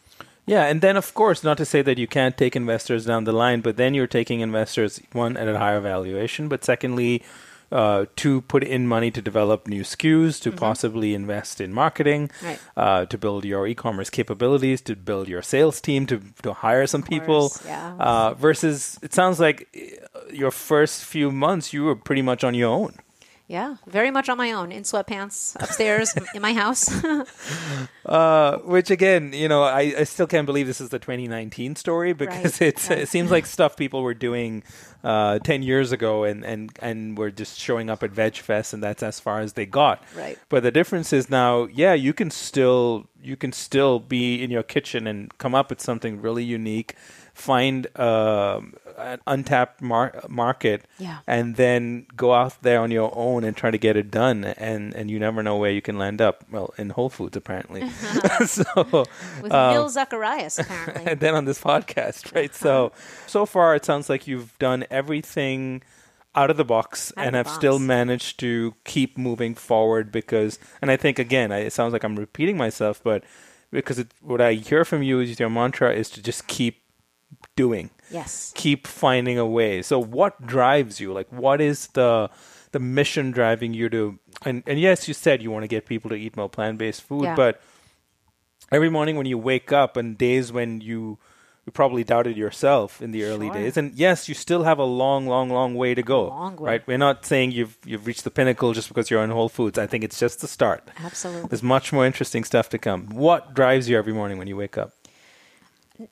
Yeah, and then of course, not to say that you can't take investors down the line, but then you're taking investors one at a higher valuation, but secondly, uh, to put in money to develop new SKUs, to possibly invest in marketing, Right. uh, to build your e-commerce capabilities, to build your sales team, to to hire some people. yeah. Uh, versus, it sounds like uh, your first few months you were pretty much on your own. Yeah, very much on my own in sweatpants upstairs in my house. Uh, which again, you know, I, I still can't believe this is the 2019 story because Right, it's right. it seems like stuff people were doing uh, 10 years ago and, and, and were just showing up at Veg Fest and that's as far as they got. Right. But the difference is now, yeah, you can still you can still be in your kitchen and come up with something really unique, find um, an untapped mar- market, Yeah. and then go out there on your own and try to get it done. And, and you never know where you can land up. Well, in Whole Foods apparently. so with um, Nil Zacharias, apparently. and then on this podcast, right? So so far it sounds like you've done everything out of the box Out and the have still managed to keep moving forward because and I think again, I, it sounds like I'm repeating myself, but because it, what I hear from you is your mantra is to just keep doing yes. keep finding a way. So what drives you? Like what is the the mission driving you to and, and yes, you said you want to get people to eat more plant based food, Yeah. but every morning when you wake up and days when you you probably doubted yourself in the early Sure. days. And yes, you still have a long, long, long way to go. Long way. Right? We're not saying you've you've reached the pinnacle just because you're on Whole Foods. I think it's just the start. Absolutely. There's much more interesting stuff to come. What drives you every morning when you wake up?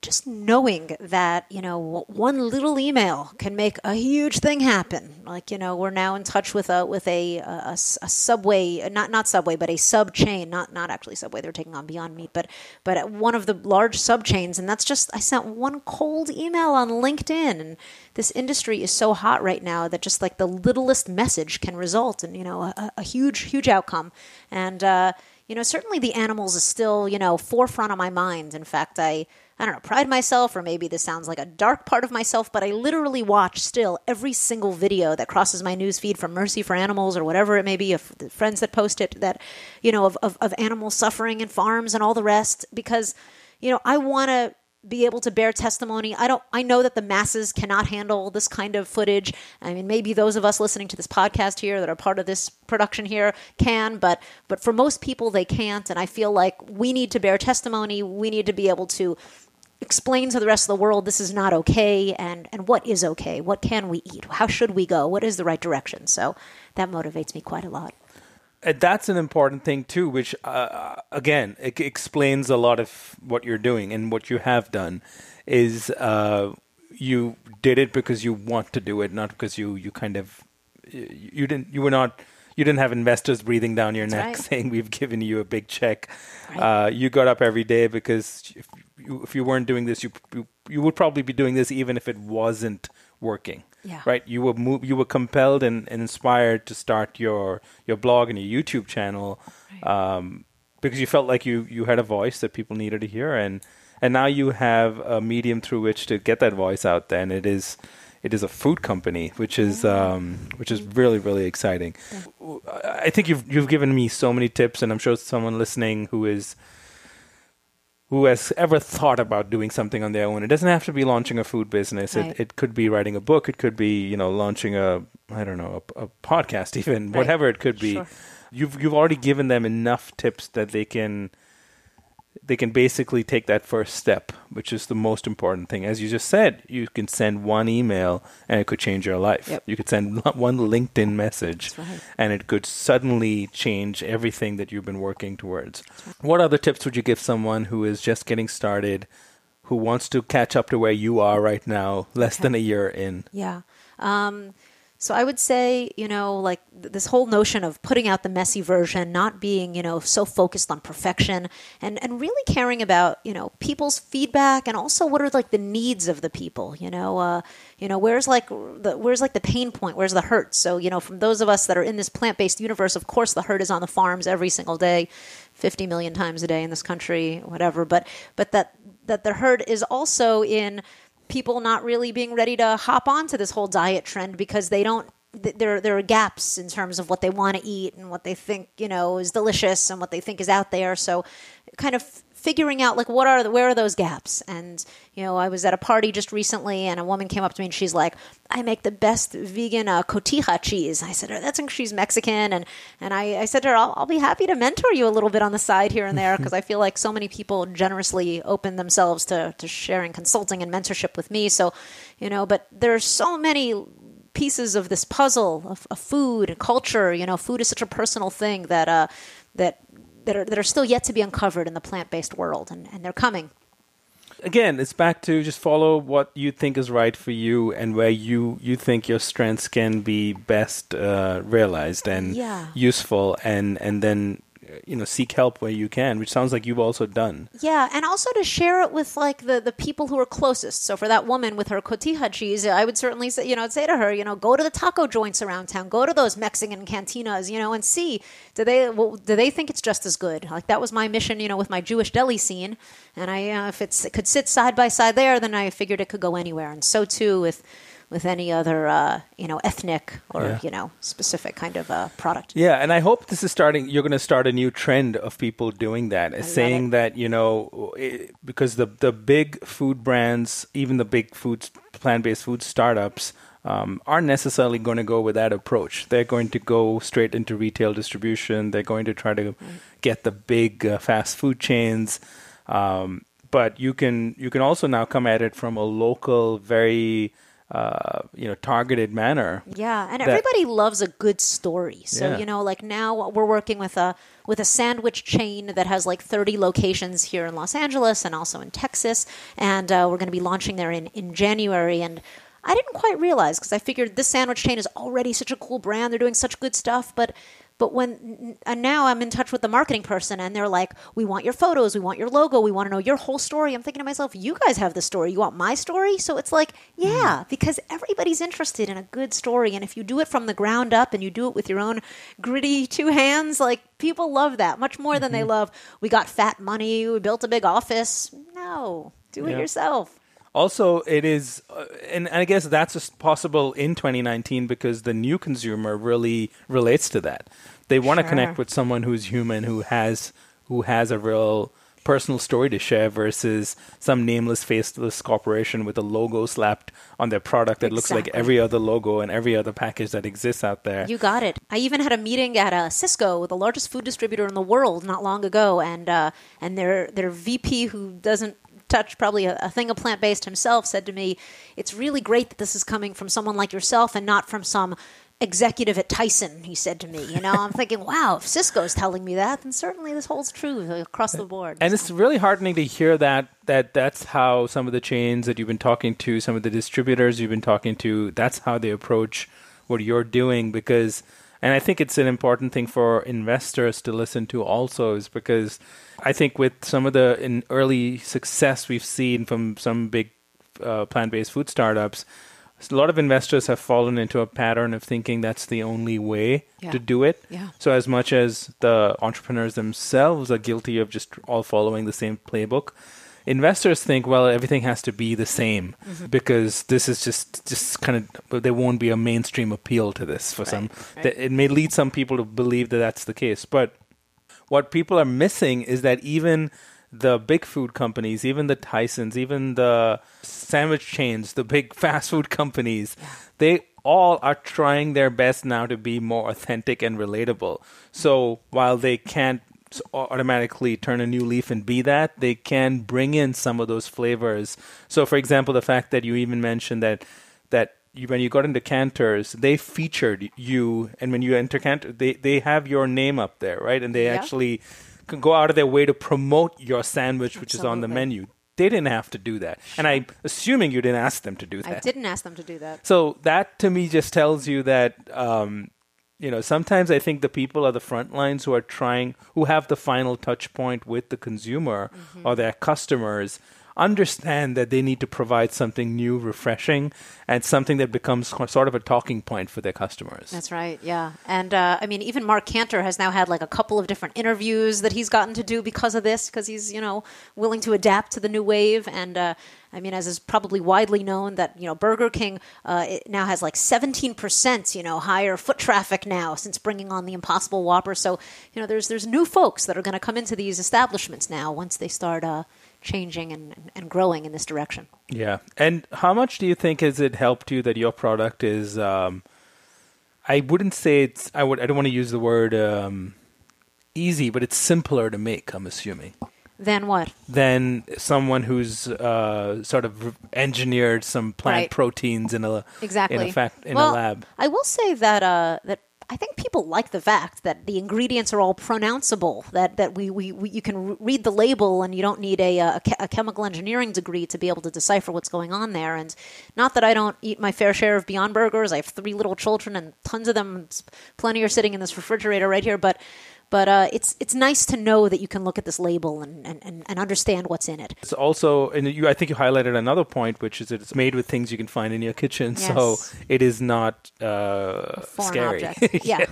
Just knowing that you know one little email can make a huge thing happen. Like you know we're now in touch with a with a a, a subway not not subway but a sub chain not not actually subway they're taking on beyond meat but but one of the large sub chains and that's just i sent one cold email on linkedin and this industry is so hot right now that just like the littlest message can result in you know a, a huge huge outcome. And uh you know certainly the animals is still you know forefront of my mind. In fact i I don't know, pride myself, or maybe this sounds like a dark part of myself, but I literally watch still every single video that crosses my news feed from Mercy for Animals or whatever it may be, of the friends that post it, that, you know, of, of, of animal suffering in farms and all the rest, because, you know, I want to be able to bear testimony. I don't I know that the masses cannot handle this kind of footage. I mean maybe those of us listening to this podcast here that are part of this production here can, but but for most people they can't and I feel like we need to bear testimony. We need to be able to explain to the rest of the world this is not okay and and what is okay. What can we eat? How should we go? What is the right direction? So that motivates me quite a lot. And that's an important thing too, which uh, again it explains a lot of what you're doing and what you have done. Is uh, you did it because you want to do it, not because you you kind of you didn't you were not you didn't have investors breathing down your neck right. saying we've given you a big check. Right. Uh, you got up every day because you, if you weren't doing this, you, you you would probably be doing this even if it wasn't working. Yeah. right? You were move, you were compelled and, and inspired to start your your blog and your YouTube channel um, because you felt like you you had a voice that people needed to hear, and and now you have a medium through which to get that voice out there, and it is. It is a food company, which is um, which is really really exciting. I think you've you've given me so many tips, and I'm sure someone listening who is who has ever thought about doing something on their own. It doesn't have to be launching a food business. Right. It, it could be writing a book. It could be you know launching a I don't know a, a podcast even Right. whatever it could be. Sure. You've you've already given them enough tips that they can they can basically take that first step, which is the most important thing. As you just said, you can send one email and it could change your life. Yep. You could send one LinkedIn message right. and it could suddenly change everything that you've been working towards. What other tips would you give someone who is just getting started, who wants to catch up to where you are right now, less than a year in? Yeah. Um, so I would say, you know, like th- this whole notion of putting out the messy version, not being, you know, so focused on perfection and, and really caring about, you know, people's feedback and also what are like the needs of the people, you know, uh, you know, where's like the, where's like the pain point? Where's the hurt? So, you know, from those of us that are in this plant-based universe, of course, the hurt is on the farms every single day, 50 million times a day in this country, whatever. But, but that, that the hurt is also in, people not really being ready to hop onto this whole diet trend because they don't there there are gaps in terms of what they want to eat and what they think you know is delicious and what they think is out there. So kind of figuring out like what are the, where are those gaps? And you know i was at a party just recently and a woman came up to me and she's like i make the best vegan uh, cotija cheese. I said that's she's mexican. And and i, I said to her I'll, I'll be happy to mentor you a little bit on the side here and there because i feel like so many people generously open themselves to to sharing consulting and mentorship with me. So you know but there's so many pieces of this puzzle of, of food and culture. You know, food is such a personal thing that uh, that that are, that are still yet to be uncovered in the plant based world, and, and they're coming. Again, it's back to just follow what you think is right for you and where you, you think your strengths can be best uh, realized and Yeah. useful, and, and then you know seek help where you can, which sounds like you've also done. Yeah, and also to share it with like the, the people who are closest. So for that woman with her cotija cheese, I would certainly say, you know, I'd say to her, you know, go to the taco joints around town, go to those Mexican cantinas, you know, and see do they well, do they think it's just as good? Like that was my mission, you know, with my Jewish deli scene, and I uh, if it could sit side by side there, then I figured it could go anywhere, and so too with with any other uh, you know ethnic or Yeah. you know specific kind of uh, product. Yeah, and I hope this is starting. You're going to start a new trend of people doing that, love saying that you know, i because the the big food brands, even the big food plant based food startups, um, aren't necessarily going to go with that approach. They're going to go straight into retail distribution. They're going to try to get the big uh, fast food chains. Um, but you can you can also now come at it from a local, very uh, you know targeted manner. Yeah, and that- everybody loves a good story. So Yeah. you know, like now we're working with a with a sandwich chain that has like 30 locations here in Los Angeles and also in Texas, and uh, we're going to be launching there in in January. And I didn't quite realize because I figured this sandwich chain is already such a cool brand; they're doing such good stuff, but. But when and uh, now I'm in touch with the marketing person, and they're like, "We want your photos, we want your logo, we want to know your whole story." I'm thinking to myself, "You guys have the story. You want my story?" So it's like, mm. yeah, because everybody's interested in a good story, and if you do it from the ground up and you do it with your own gritty two hands, like people love that much more than they mm-hmm. love. We got fat money, we built a big office. No, do it Yeah. yourself. Also, it is, uh, and I guess that's just possible in 2019 because the new consumer really relates to that. They want to Sure. connect with someone who's human, who has who has a real personal story to share, versus some nameless, faceless corporation with a logo slapped on their product that looks like Exactly. every other logo and every other package that exists out there. You got it. I even had a meeting at uh, Sysco, the largest food distributor in the world, not long ago, and uh, and their their VP, who doesn't touch probably a, a thing of plant based himself, said to me, "It's really great that this is coming from someone like yourself and not from some." Executive at Tyson, he said to me. You know, I'm thinking, wow, if Sysco's telling me that, then certainly this holds true across the board. And it's really heartening to hear that that that's how some of the chains that you've been talking to, some of the distributors you've been talking to, that's how they approach what you're doing because and I think it's an important thing for investors to listen to also is because I think with some of the in early success we've seen from some big uh, plant-based food startups a lot of investors have fallen into a pattern of thinking that's the only way Yeah. to do it. Yeah. So as much as the entrepreneurs themselves are guilty of just all following the same playbook, investors think, well, everything has to be the same Mm-hmm. because this is just just kind of there won't be a mainstream appeal to this for some. right. It may lead some people to believe that that's the case, but what people are missing is that even the big food companies, even the Tysons, even the sandwich chains, the big fast food companies, they all are trying their best now to be more authentic and relatable. So while they can't automatically turn a new leaf and be that, they can bring in some of those flavors. So, for example, the fact that you even mentioned that that you, when you got into Canter's, they featured you, and when you enter Canter, they they have your name up there, right? And they Yeah. actually can go out of their way to promote your sandwich, which is on the menu. They didn't have to do that, and I'm assuming you didn't ask them to do that. I didn't ask them to do that. So that to me just tells you that um, you know sometimes I think the people are the front lines who are trying who have the final touch point with the consumer Mm-hmm. or their customers understand that they need to provide something new, refreshing, and something that becomes sort of a talking point for their customers. That's right. Yeah, and uh, I mean, even Marc Canter has now had like a couple of different interviews that he's gotten to do because of this, because he's you know willing to adapt to the new wave. And uh, I mean, as is probably widely known, that you know Burger King uh, now has like 17 percent you know higher foot traffic now since bringing on the Impossible Whopper. So you know, there's there's new folks that are going to come into these establishments now once they start uh, changing and, and growing in this direction. Yeah. And how much do you think has it helped you that your product is um I wouldn't say it's I would I don't want to use the word um easy, but it's simpler to make, I'm assuming, Then what? than someone who's uh sort of engineered some plant Right. proteins in a Exactly. in a fact in well, a lab. I will say that uh, that I think people like the fact that the ingredients are all pronounceable. That that we, we, we you can read the label and you don't need a, uh, a, a chemical engineering degree to be able to decipher what's going on there. And not that I don't eat my fair share of Beyond Burgers. I have three little children and tons of them. Plenty are sitting in this refrigerator right here. But but uh, it's it's nice to know that you can look at this label and, and, and, and understand what's in it. It's also, and you, I think you highlighted another point, which is that it's made with things you can find in your kitchen, so it is not uh, scary. object. Yeah.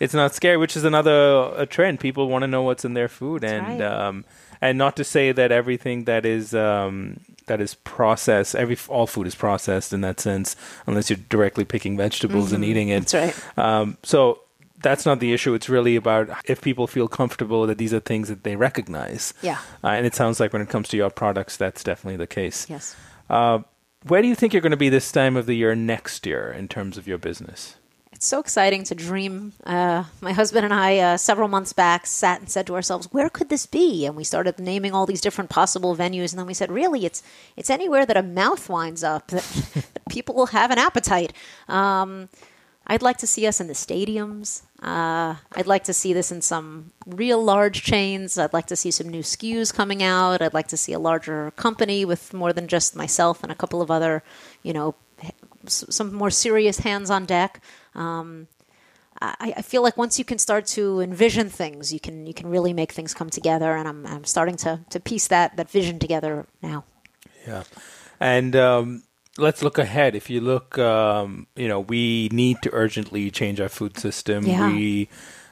it's not scary, which is another a trend. People want to know what's in their food, and right. um, and not to say that everything that is um, that is processed, every all food is processed in that sense, unless you're directly picking vegetables and eating it. Mm-hmm. That's right. Um, so that's not the issue. It's really about if people feel comfortable that these are things that they recognize. Yeah. Uh, and it sounds like when it comes to your products, that's definitely the case. Yes. Uh, where do you think you're going to be this time of the year next year in terms of your business? It's so exciting to dream. Uh, my husband and I, uh, several months back, sat and said to ourselves, "Where could this be?" And we started naming all these different possible venues. And then we said, "Really, it's it's anywhere that a mouth winds up that, that people will have an appetite." Um, I'd like to see us in the stadiums. Uh, I'd like to see this in some real large chains. I'd like to see some new SKUs coming out. I'd like to see a larger company with more than just myself and a couple of other, you know, some more serious hands on deck. Um, I, I feel like once you can start to envision things, you can you can really make things come together. And I'm I'm starting to to piece that that vision together now. Yeah. And um, let's look ahead. If you look, um, you know, we need to urgently change our food system. Yeah. We,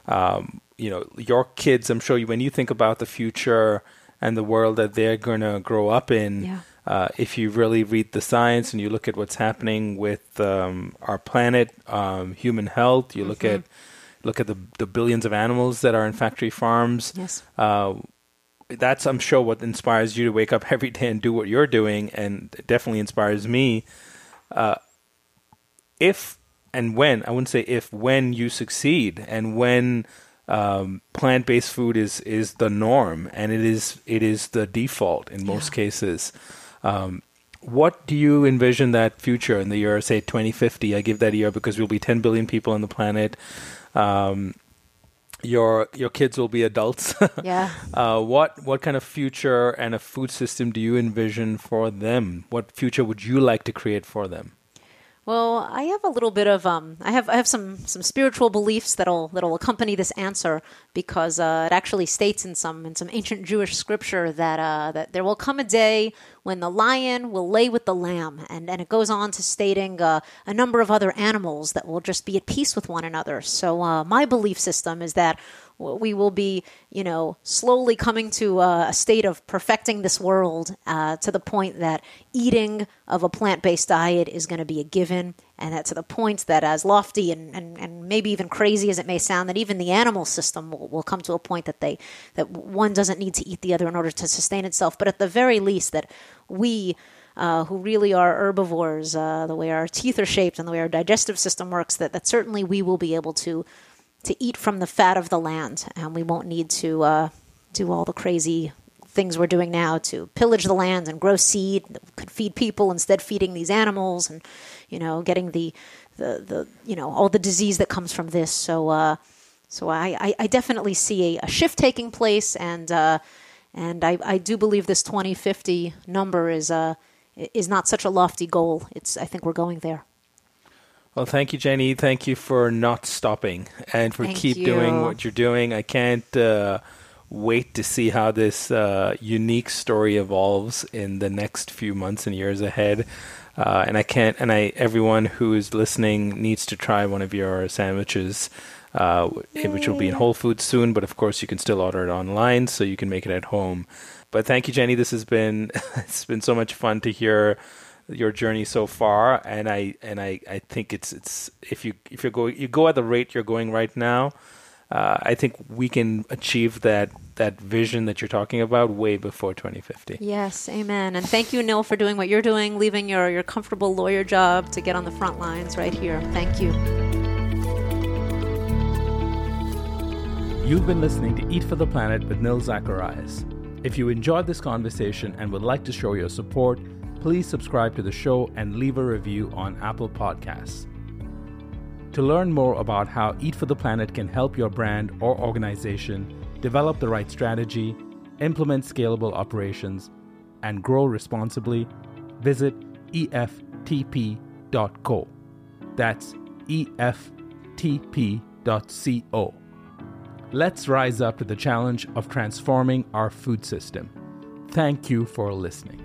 um, you know, your kids, I'm sure you, when you think about the future and the world that they're going to grow up in, Yeah. uh, if you really read the science and you look at what's happening with um, our planet, um, human health, you look Mm-hmm. at look at the the billions of animals that are in factory farms. Yes. Uh, that's I'm sure what inspires you to wake up every day and do what you're doing, and it definitely inspires me. Uh, if and when I wouldn't say if when you succeed and when um, plant-based food is is the norm and it is it is the default in most Yeah. cases. Um, what do you envision that future in the year, say 2050? I give that year because we'll be 10 billion people on the planet. Um, your your kids will be adults. Yeah. Uh, what what kind of future and a food system do you envision for them? What future would you like to create for them? Well, I have a little bit of um, I have I have some some spiritual beliefs that'll that'll accompany this answer because uh, it actually states in some in some ancient Jewish scripture that uh, that there will come a day when the lion will lay with the lamb, and and it goes on to stating uh, a number of other animals that will just be at peace with one another. So uh, my belief system is that we will be, you know, slowly coming to a, state of perfecting this world uh, to the point that eating of a plant based diet is going to be a given. And that to the point that, as lofty and, and, and maybe even crazy as it may sound, that even the animal system will, will come to a point that they that one doesn't need to eat the other in order to sustain itself. But at the very least, that we uh, who really are herbivores, uh, the way our teeth are shaped and the way our digestive system works, that, that certainly we will be able to to eat from the fat of the land, and we won't need to uh, do all the crazy things we're doing now to pillage the land and grow seed that could feed people instead feeding these animals, and you know, getting the the, the you know all the disease that comes from this. So uh, so I, I, I, definitely see a, a, shift taking place, and uh, and I, I do believe this 2050 number is uh is not such a lofty goal. It's I think we're going there. Well, thank you, Jenny. Thank you for not stopping and for thank keep you. doing what you're doing. I can't uh, wait to see how this uh, unique story evolves in the next few months and years ahead. Uh, and I can't. And I, everyone who is listening needs to try one of your sandwiches, uh, which will be in Whole Foods soon. But of course, you can still order it online, so you can make it at home. But thank you, Jenny. This has been it's been so much fun to hear your journey so far, and I and I, I think it's it's if you if you go you go at the rate you're going right now, uh, I think we can achieve that that vision that you're talking about way before 2050. Yes, amen. And thank you, Nil, for doing what you're doing, leaving your your comfortable lawyer job to get on the front lines right here. Thank you. You've been listening to Eat for the Planet with Nil Zacharias. If you enjoyed this conversation and would like to show your support please subscribe to the show and leave a review on Apple Podcasts. To learn more about how Eat for the Planet can help your brand or organization develop the right strategy, implement scalable operations, and grow responsibly, visit EFTP.co. That's EFTP.co. Let's rise up to the challenge of transforming our food system. Thank you for listening.